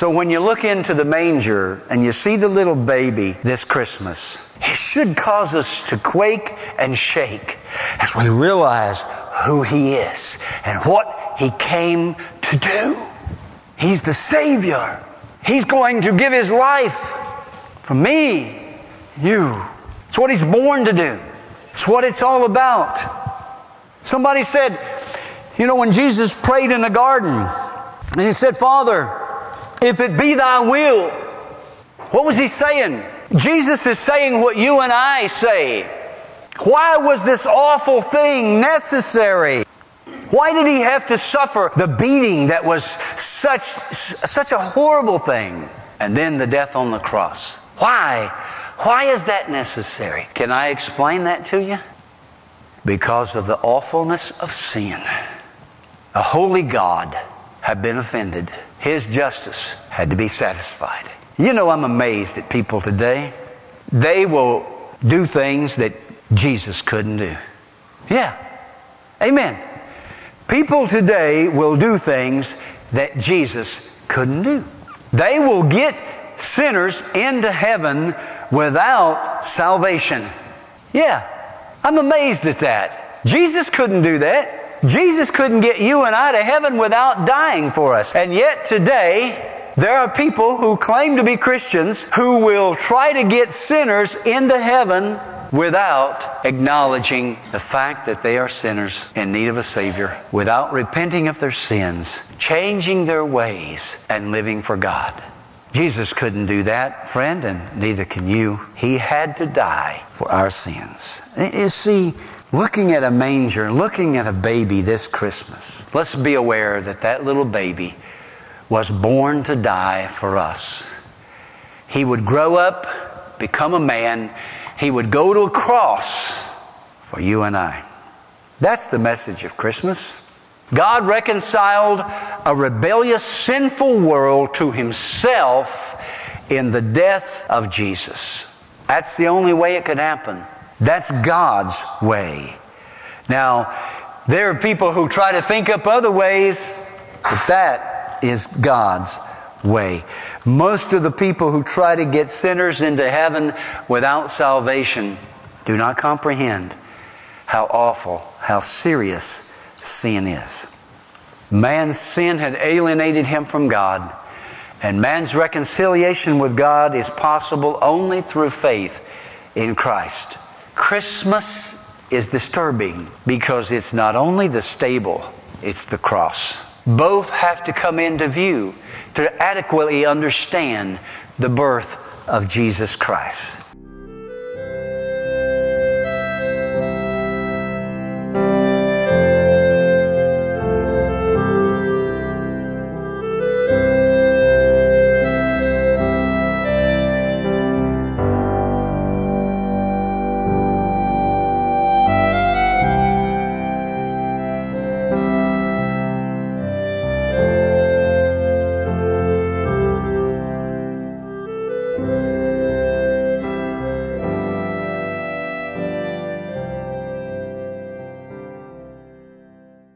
So when you look into the manger and you see the little baby this Christmas, it should cause us to quake and shake as we realize who He is and what He came to do. He's the Savior. He's going to give His life for me, you. It's what He's born to do. It's what it's all about. Somebody said, you know, when Jesus prayed in the garden, and He said, Father, if it be Thy will, what was He saying? Jesus is saying what you and I say. Why was this awful thing necessary? Why did he have to suffer the beating that was such, such a horrible thing? And then the death on the cross. Why? Why is that necessary? Can I explain that to you? Because of the awfulness of sin. A holy God had been offended. His justice had to be satisfied. You know, I'm amazed at people today. They will do things that Jesus couldn't do. Yeah. Amen. People today will do things that Jesus couldn't do. They will get sinners into heaven without salvation. Yeah. I'm amazed at that. Jesus couldn't do that. Jesus couldn't get you and I to heaven without dying for us. And yet today, there are people who claim to be Christians who will try to get sinners into heaven without acknowledging the fact that they are sinners in need of a Savior, without repenting of their sins, changing their ways, and living for God. Jesus couldn't do that, friend, and neither can you. He had to die for our sins. You see, looking at a manger, looking at a baby this Christmas, let's be aware that that little baby was born to die for us. He would grow up, become a man, he would go to a cross for you and I. That's the message of Christmas. God reconciled a rebellious, sinful world to himself in the death of Jesus. That's the only way it could happen. That's God's way. Now, there are people who try to think up other ways, but that is God's way. Most of the people who try to get sinners into heaven without salvation do not comprehend how awful, how serious sin is. Man's sin had alienated him from God, and man's reconciliation with God is possible only through faith in Christ. Christmas is disturbing because it's not only the stable, it's the cross. Both have to come into view to adequately understand the birth of Jesus Christ.